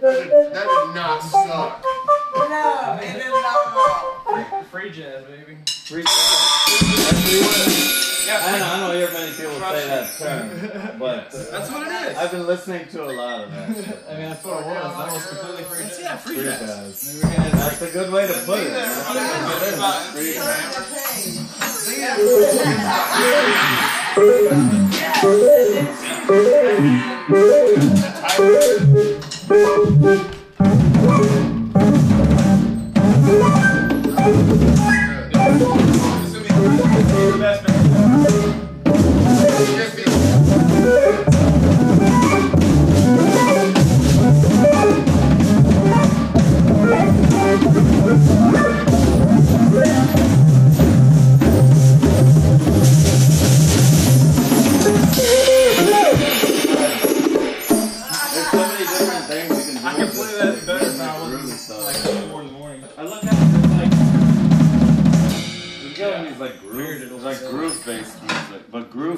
That did not suck. No, it did not. Free jazz, baby. Free jazz. Yeah, I know, I don't hear many people say that term, but That's what it is. I've been listening to a lot of that. I mean, that's what it was. That was completely free jazz. Yeah, free Free jazz. jazz. That's a good way to put it. Just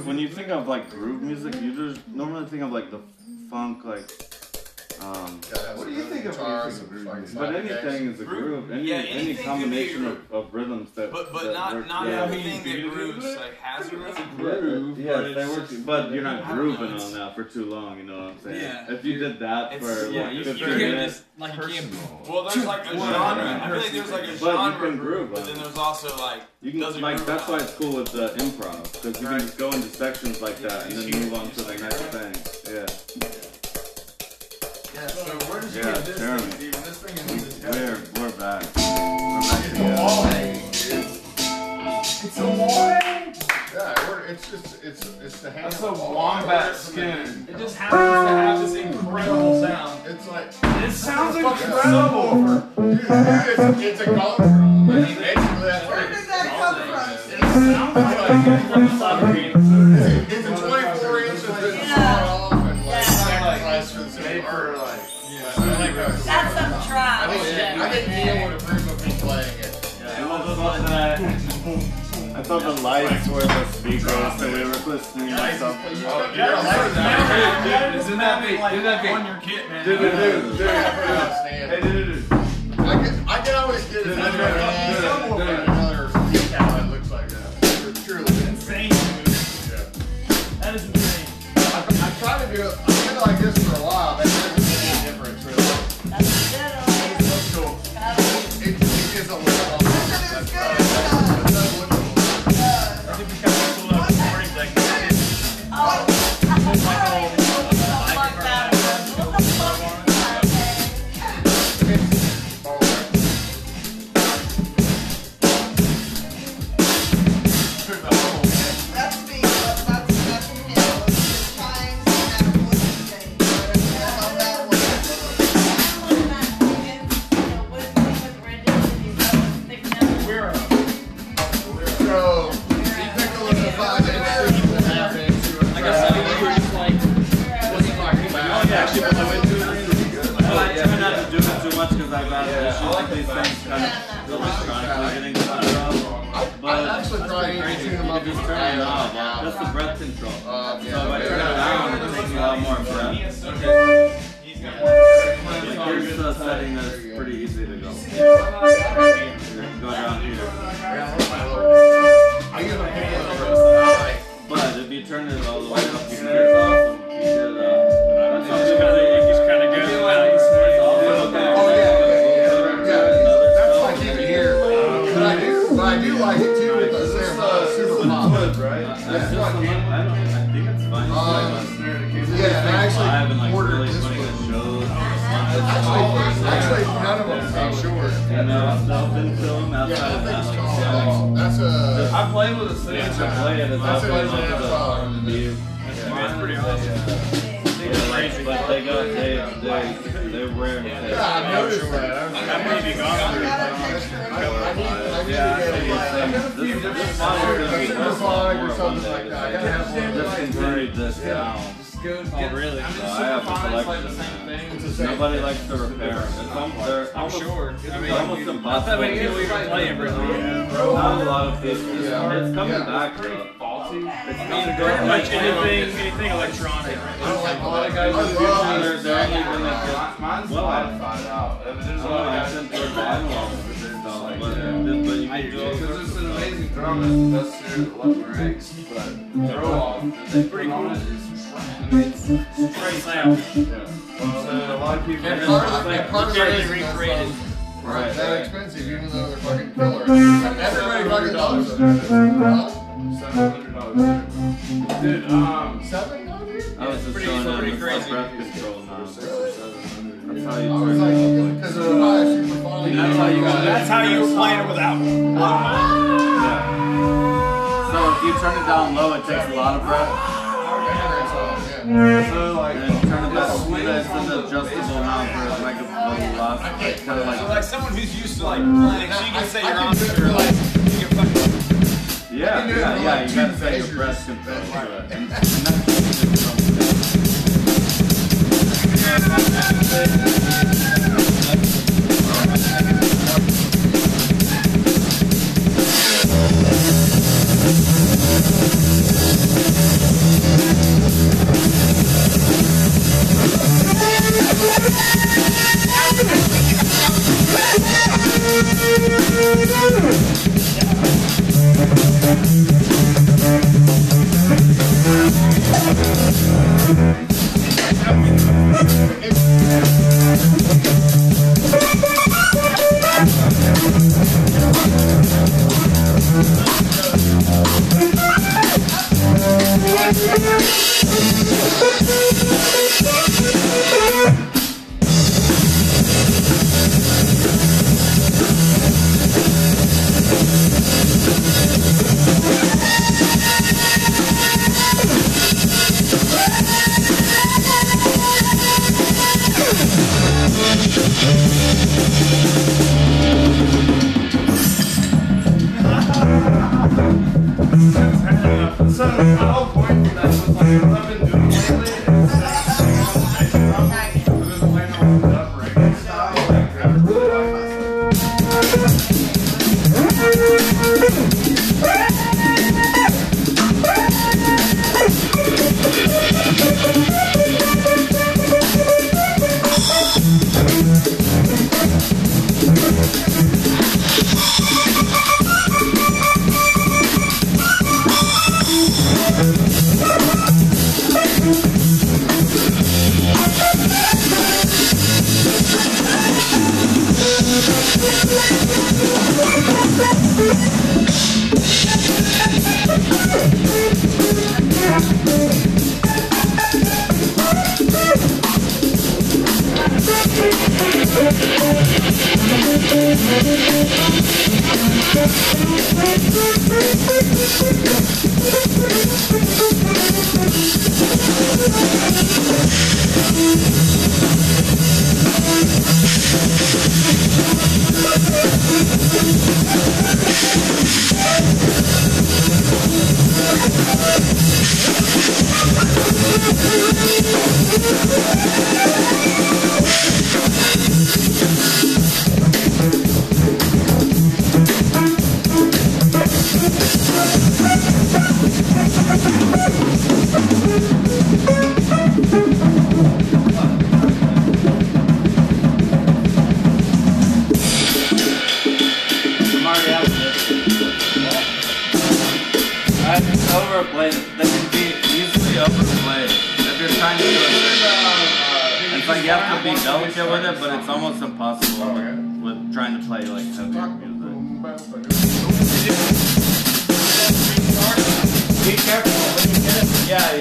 groove, when you think of like groove music, you just normally think of like the funk, like um. What do you think of But anything is a groove. Any Yeah, any combination of, of rhythms that. But but that not work, not yeah. everything that grooves like has a rhythm. groove, Yeah, but they it's work, just- but you're not grooving know, on that for too long. You know what I'm saying? Yeah. If you did that It's- for yeah, like you- 15 you can't minutes, just like you can't. Well, there's like a genre. yeah. I feel like there's like a But you genre can groove but then there's also like you can doesn't like that's why it's cool with the improv because you can just go into sections like that and then move on to the next thing. Yeah. Yeah, is just We're we're back. We're back It's a together. wall hanging, dude. It's a wine. Yeah, we're, it's just, it's, it's the hand. That's a the wombat skin. It just happens to have this incredible sound. It's like, It sounds fucking incredible. dude, it's, it's a golf drum. I mean, basically, that's Where it did that come from? It sounds like it's from the submarine. it's, it's a to. I think, I think Neil would of me playing it. Yeah, it was something that I thought the lights were the speakers, so we were listening to something. Oh, You're a light man. Dude, isn't that big? Dude, that big. on your kit, man. Dude, dude, dude, dude. Hey, dude, dude, dude. I can, I can always get it. Yeah, but they go, they, they, they wear it. yeah, I noticed that. That may be gone I through. got a picture of I it. I need, I need Yeah, to get like, this, this model is gonna be Super worth a lot Fog more or one something day. like that. I gotta have one of Just those. continued this down. Just go Oh, get really? I mean, So I have a Superfine is like collection, the same man. thing. It's the same. Nobody likes to repair them. It's almost, they're I'm almost, sure. I it's mean, almost not impossible. that many people even play it, really. Not a lot of people. Yeah. It's coming Yeah. back though. Faulty. It's I mean, coming pretty much anything, anything electronic. I don't like A lot of guys I are love They're, they're gonna get, Mine's well, modified out. There's a I lot of don't guys. sent their vinyl over there, though, but, but you can do all Because it's an amazing drum that's that's their electric rigs, but throw off that they put on it is I mean, Straight sound. a lot of people. And part of the, part of the reason recreated. right, that expensive, even though they're fucking killers. Everybody fucking loves them. Seven hundred. Dude, um, Seven hundred? Pretty- pretty crazy. like That's how you was turn like, it up. because you buy a super fine. That's how you got it. Without. So if you turn it down low, it takes a lot of breath. Yeah. like, And turn it an adjustable amount for like a. Like, kind of So like, like someone who's used to like playing, so you can say I- I your can own do it for for like, like- you can fucking yeah, I can do it yeah, yeah. like You gotta set your measures. breath control to Right. it. And, and that's turn it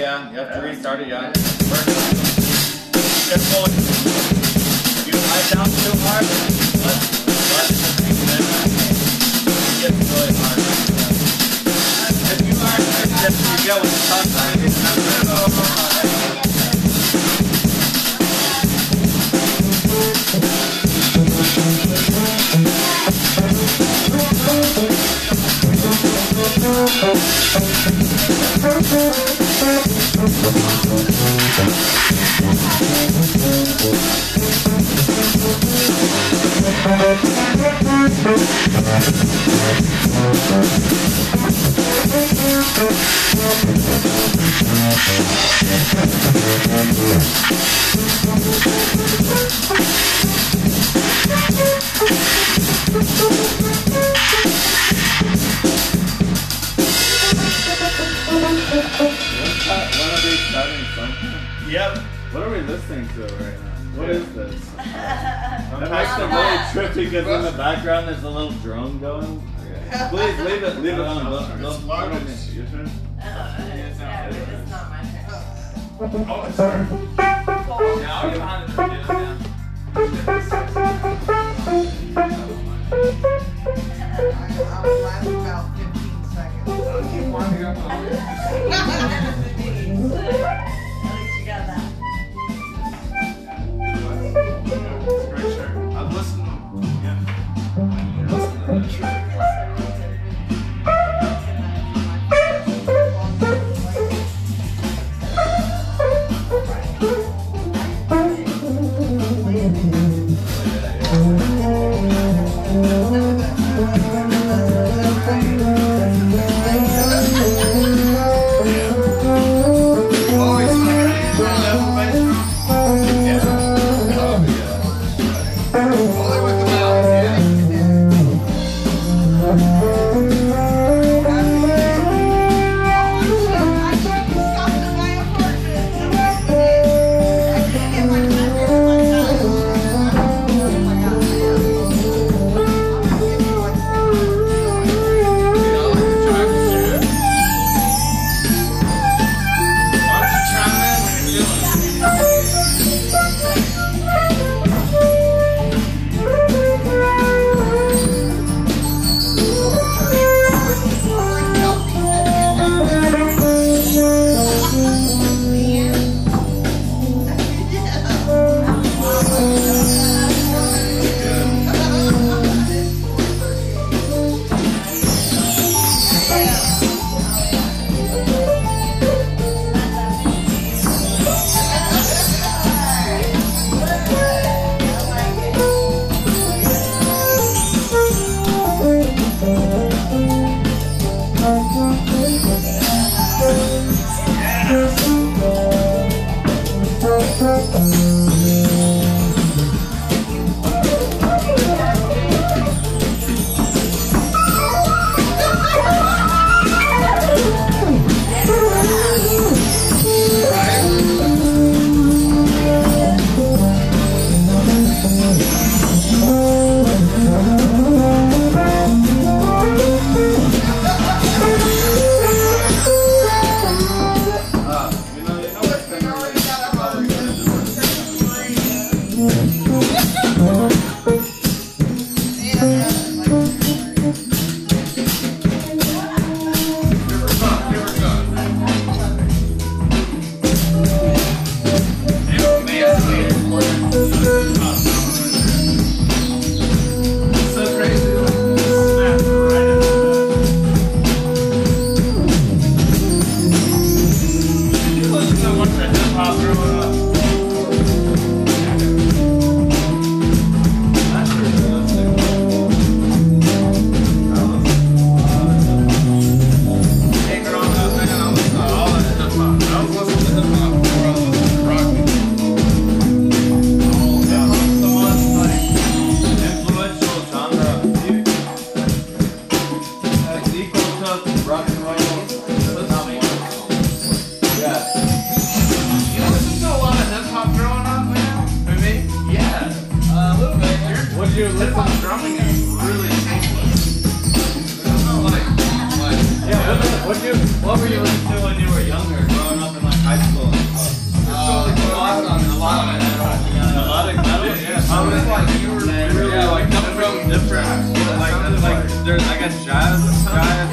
it. Yeah, yeah. You have to restart it. Yeah. Careful. If you hide down too hard, let let then it gets really hard. If you are if you go with the top side, it's not good. When Yep. What are we listening to right now? What is this? That makes it really trippy because in the background there's a little drone going. Please leave it, leave it on. Don't, don't, It's your turn. It's not my turn. Oh. oh, it's sorry. Yeah, I'll get behind the drum now. I was last about 15 seconds. Keep winding up on it. rock and roll. Yeah. You listen to a lot of hip hop growing up, man? Me? Yeah. A little bit. What you drumming is really not like. Yeah. What, you, what were you when you were younger, growing up in like high school? A lot of I was like, you were yeah, like different. Like, like, there's, I guess, jazz, jazz.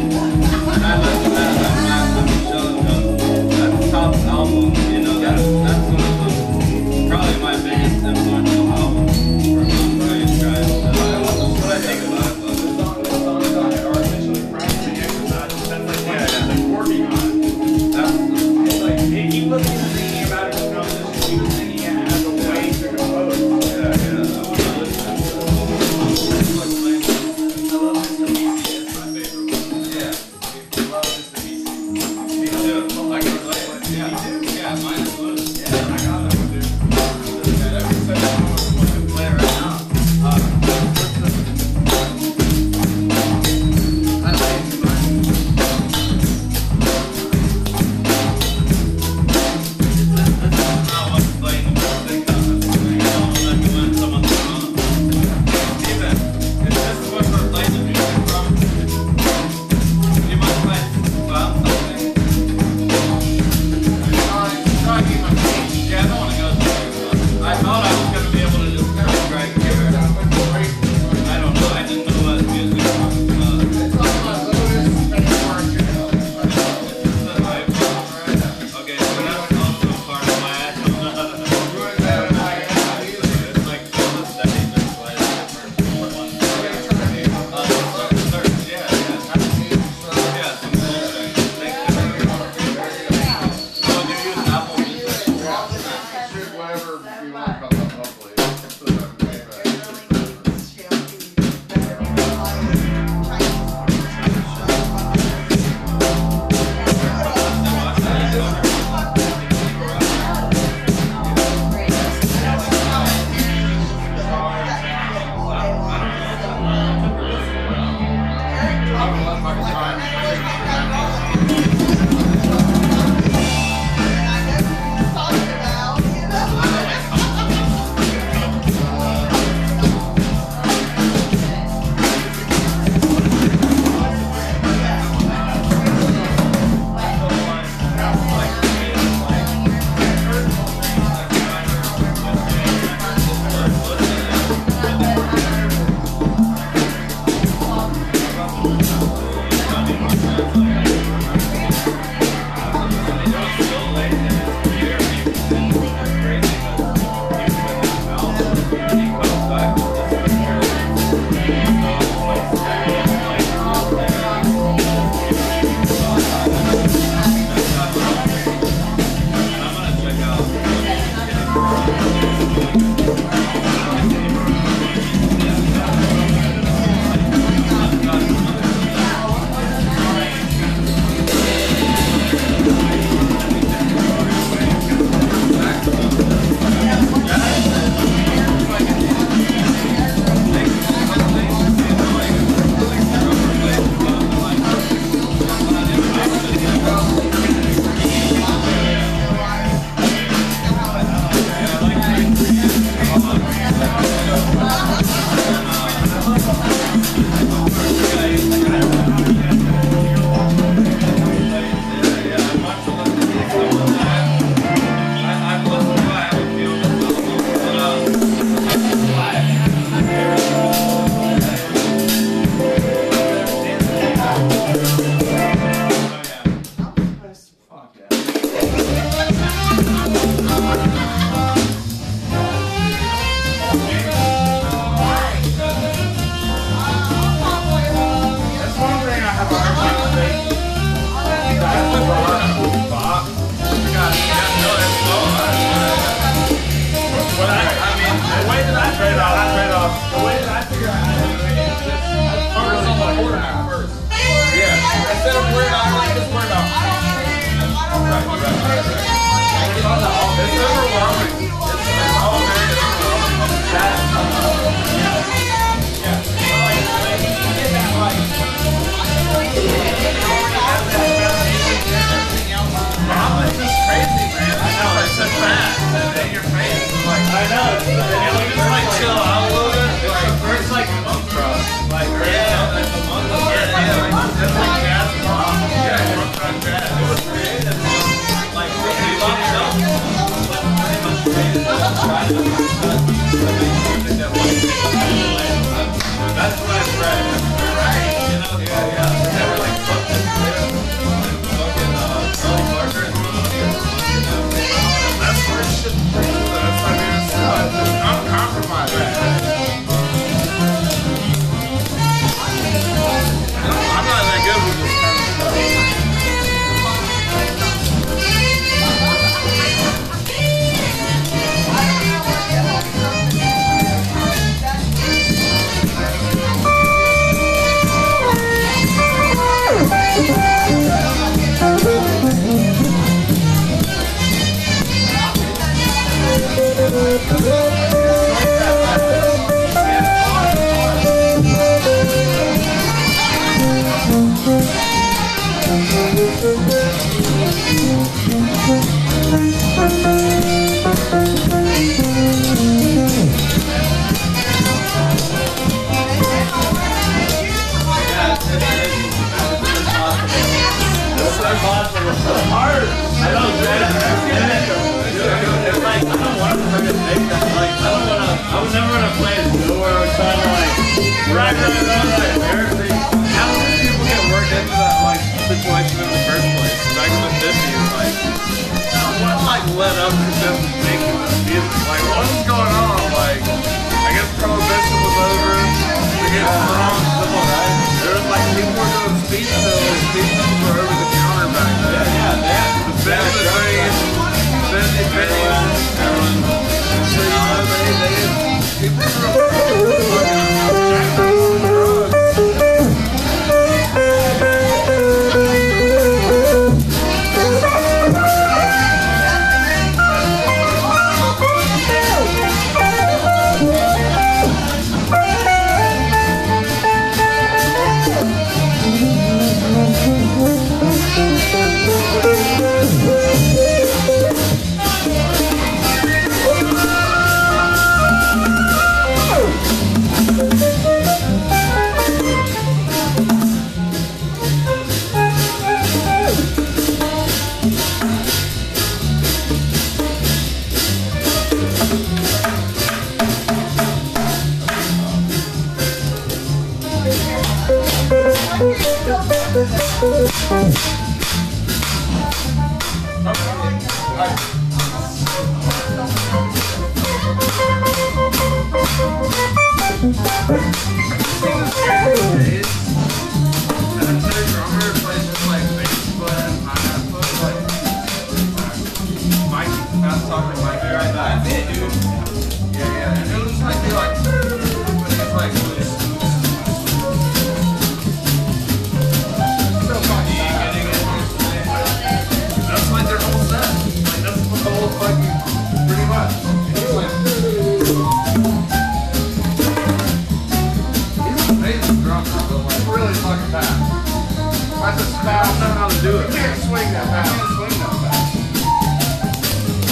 That's a spell. I don't know how to do it. You can't swing that bat. You can't swing that bat.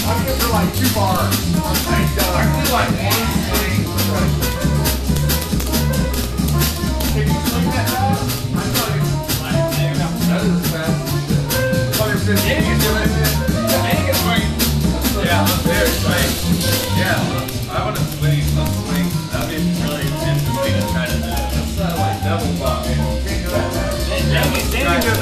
I'm like two bars. I'm like one swing.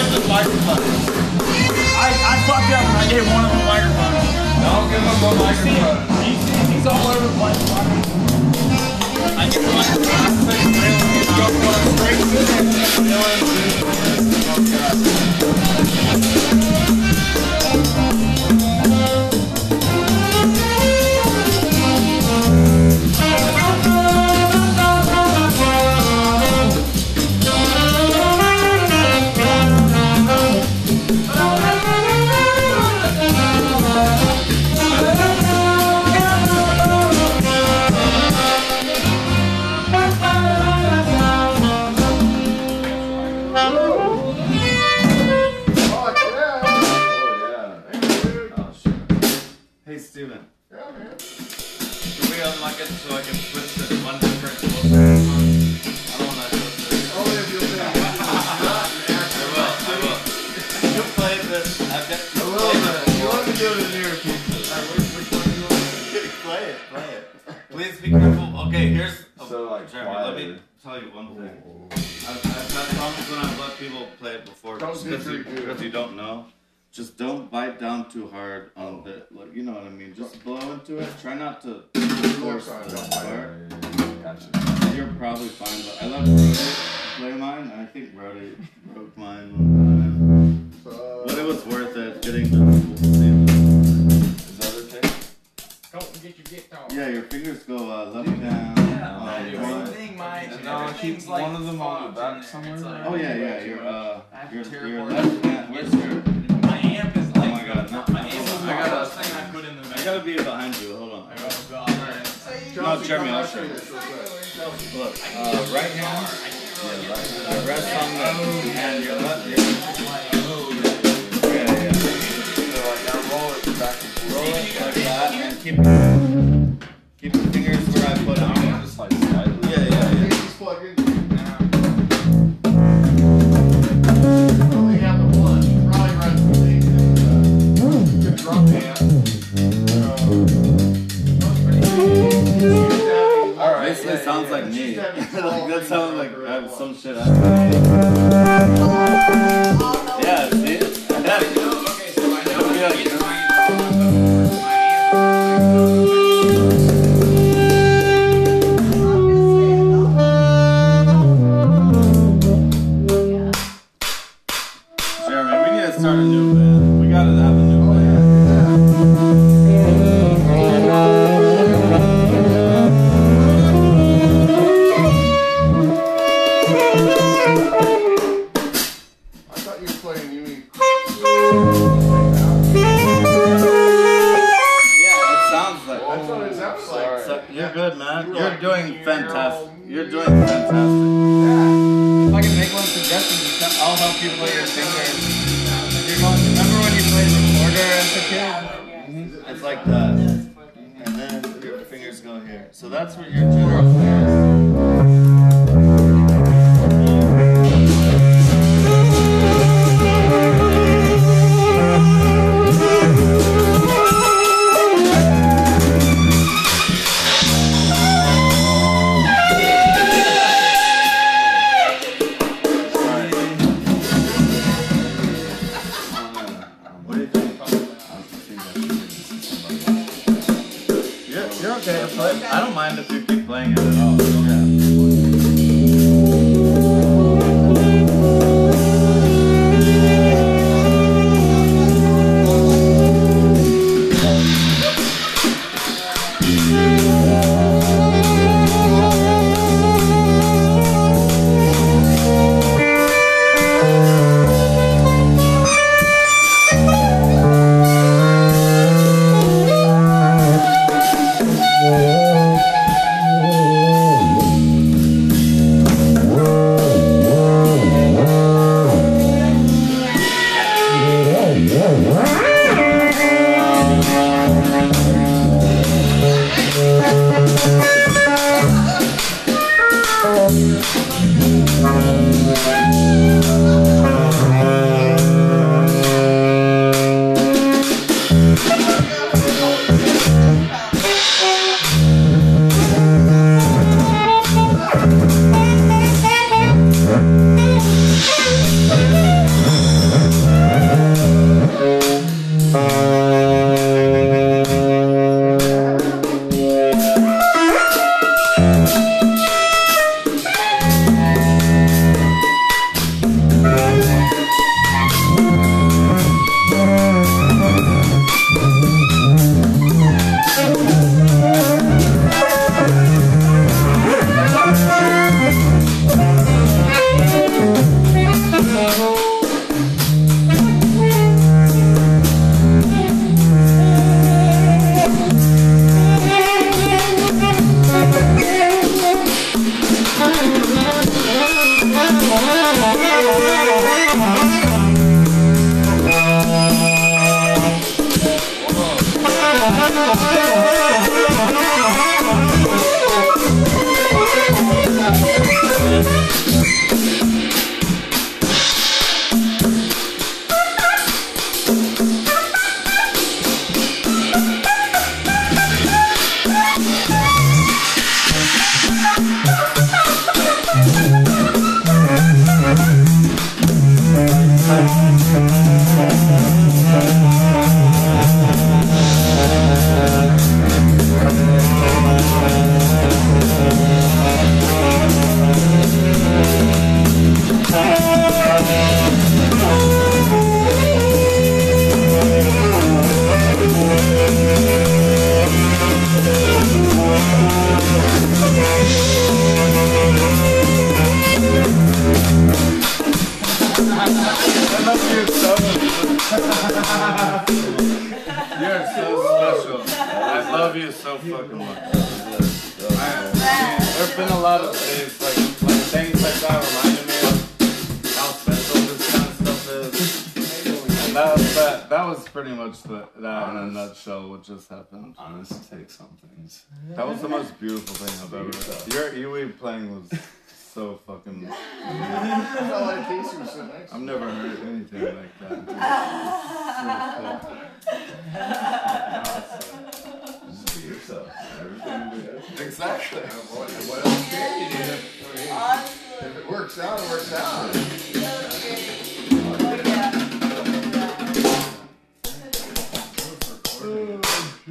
give the microphone. I, I fucked up and I gave one of them a microphone. Don't give him a microphone. He's, he's all over the place. I give the microphone. I say, going straight to mean. Just blow into it. Try not to force side, the don't bite. part. Gotcha. You're probably fine, but I let Brody play mine. and I think Brody broke mine one time. So, But it was worth it getting the full scene. Is that okay? Don't get your guitar. Yeah, your fingers go uh, left down. Yeah, uh, yeah, same right. thing, Mike. And now keep like one of them on the back somewhere. Like- Oh yeah, yeah. Your uh, your your left hand. Where's your? My amp is like. Oh my God, no. My amp is I gotta- first thing gotta be behind you. Hold on. Oh god. man. So you No, Jeremy, I'll show you. this real quick. Look, uh, right hand. Yeah, right. Rest on the hand. Your left. Your, yeah, yeah. So, like, now roll it back and. Roll it like that and keep keep the fingers where I put them. Sounds yeah, like me. Like that sounds like fingers I have for some shit. I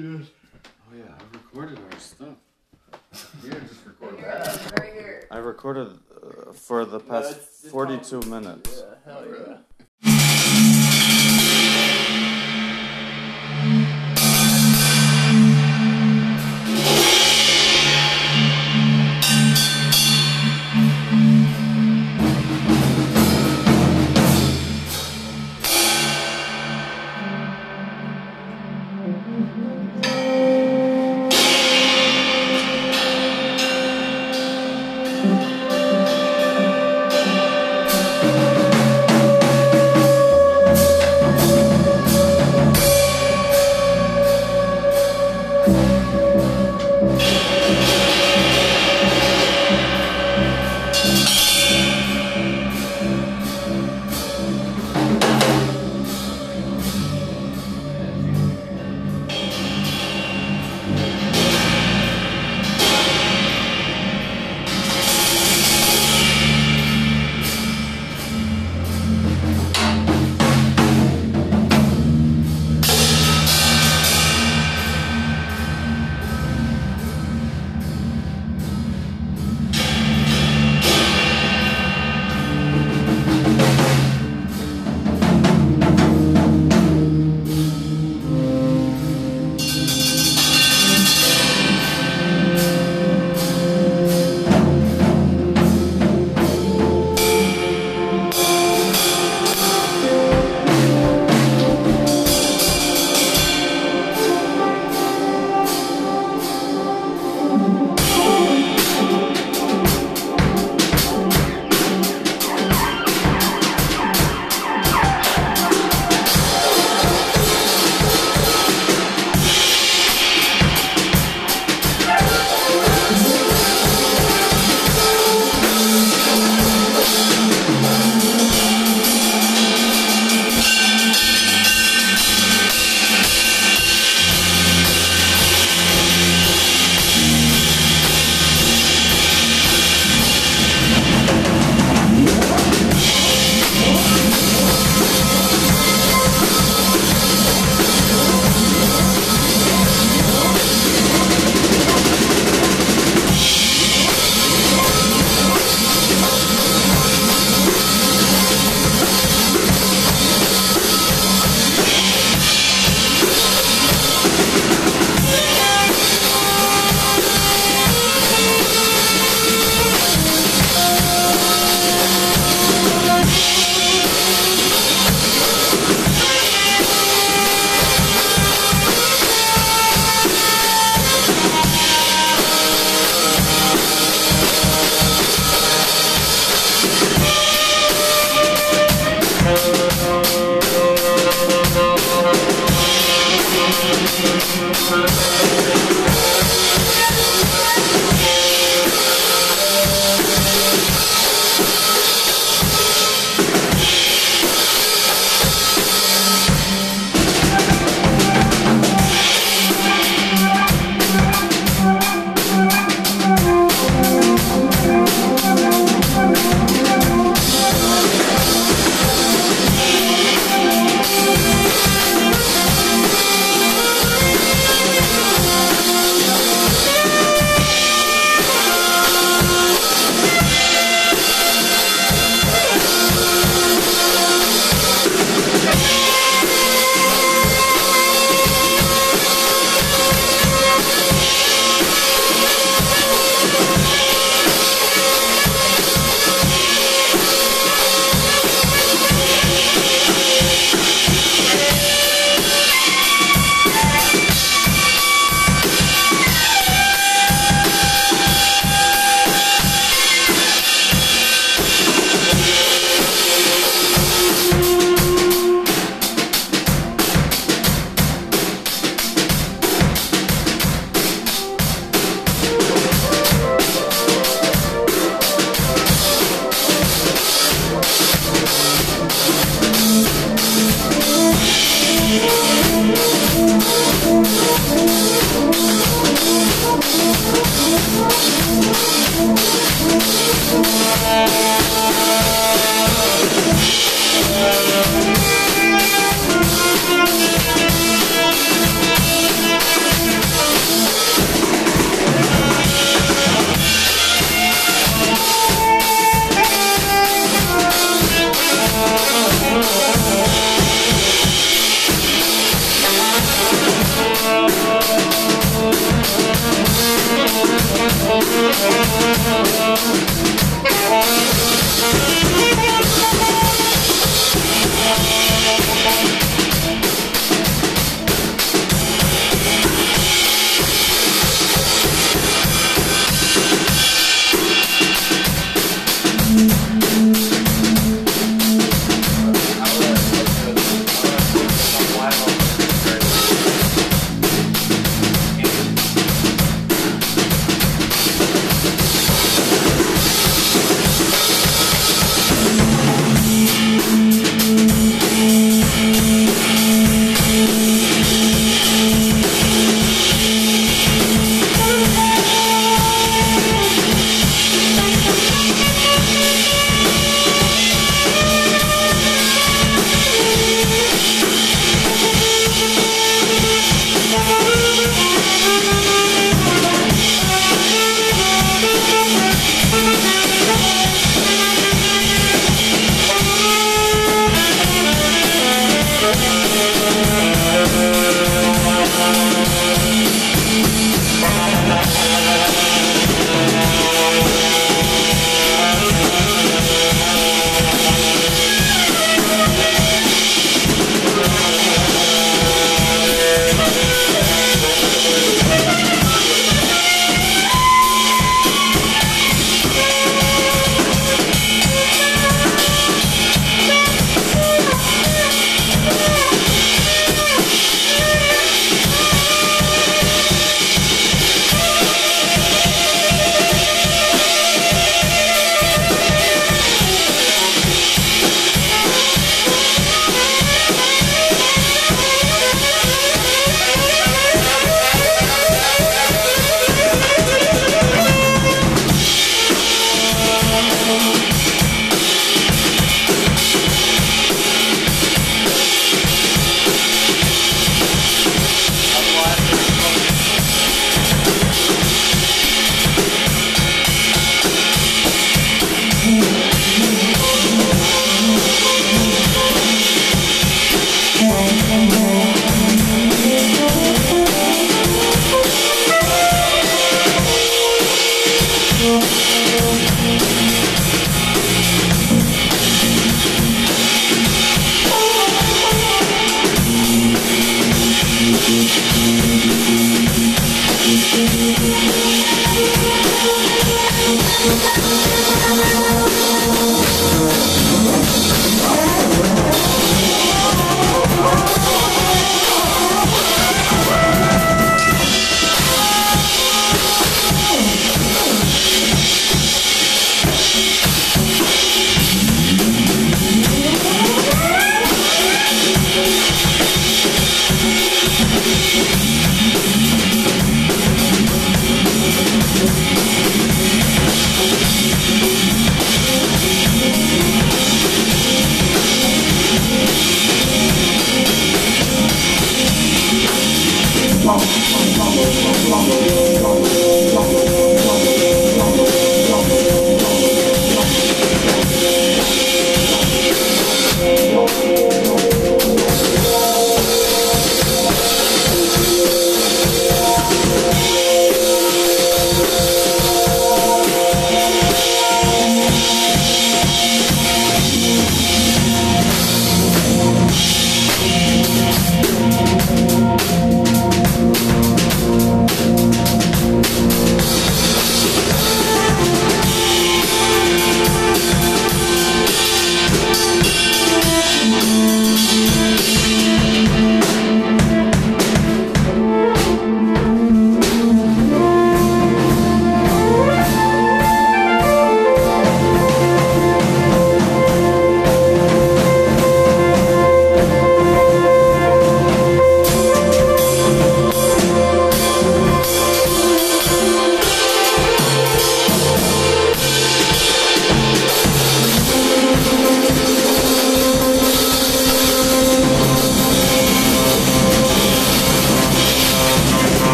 Oh yeah, I've recorded our stuff. Yeah, just record that. Right here. I recorded uh, for the past 42 minutes. Yeah, hell yeah.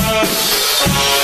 Oh.